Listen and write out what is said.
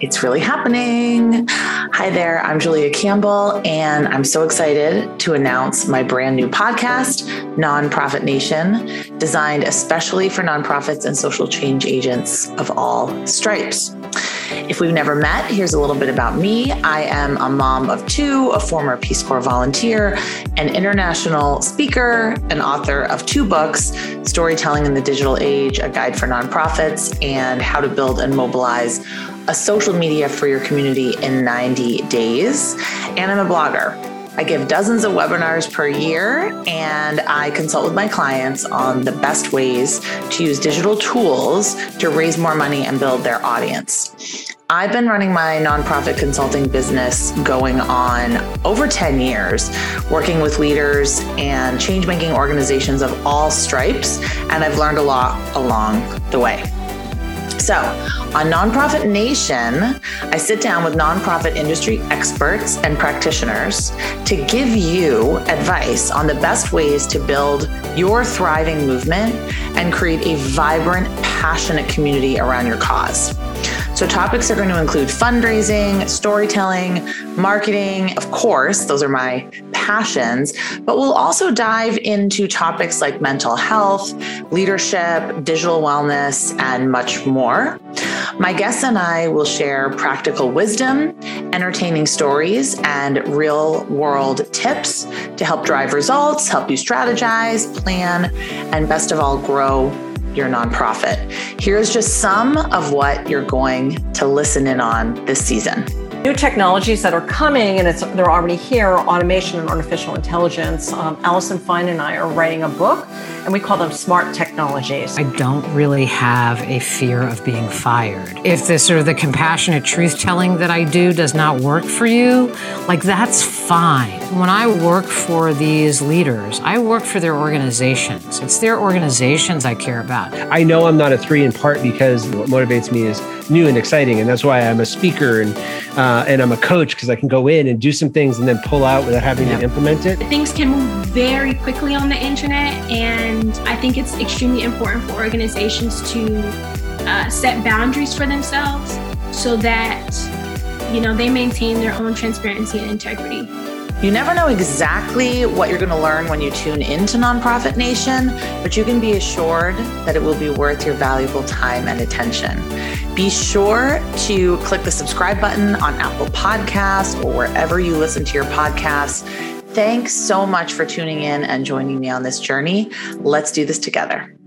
It's really happening. Hi there, I'm Julia Campbell, and I'm so excited to announce my brand new podcast, Nonprofit Nation, designed especially for nonprofits and social change agents of all stripes. If we've never met, here's a little bit about me. I am a mom of two, a former Peace Corps volunteer, an international speaker, an author of two books Storytelling in the Digital Age, a guide for nonprofits, and How to Build and Mobilize a social media for your community in 90 days. And I'm a blogger. I give dozens of webinars per year and I consult with my clients on the best ways to use digital tools to raise more money and build their audience. I've been running my nonprofit consulting business going on over 10 years, working with leaders and change making organizations of all stripes, and I've learned a lot along the way. So, on Nonprofit Nation, I sit down with nonprofit industry experts and practitioners to give you advice on the best ways to build your thriving movement and create a vibrant, passionate community around your cause. So, topics are going to include fundraising, storytelling, marketing. Of course, those are my passions, but we'll also dive into topics like mental health, leadership, digital wellness, and much more. My guests and I will share practical wisdom, entertaining stories, and real world tips to help drive results, help you strategize, plan, and best of all, grow your nonprofit. Here's just some of what you're going to listen in on this season. New technologies that are coming, and it's, they're already here automation and artificial intelligence. Um, Allison Fine and I are writing a book, and we call them smart technologies. I don't really have a fear of being fired. If the sort of the compassionate truth telling that I do does not work for you, like that's fine. When I work for these leaders, I work for their organizations. It's their organizations I care about. I know I'm not a three in part because what motivates me is new and exciting, and that's why I'm a speaker and uh, and I'm a coach because I can go in and do some things and then pull out without having yeah. to implement it. Things can move very quickly on the internet, and I think it's extremely important for organizations to uh, set boundaries for themselves so that you know they maintain their own transparency and integrity. You never know exactly what you're going to learn when you tune into Nonprofit Nation, but you can be assured that it will be worth your valuable time and attention. Be sure to click the subscribe button on Apple Podcasts or wherever you listen to your podcasts. Thanks so much for tuning in and joining me on this journey. Let's do this together.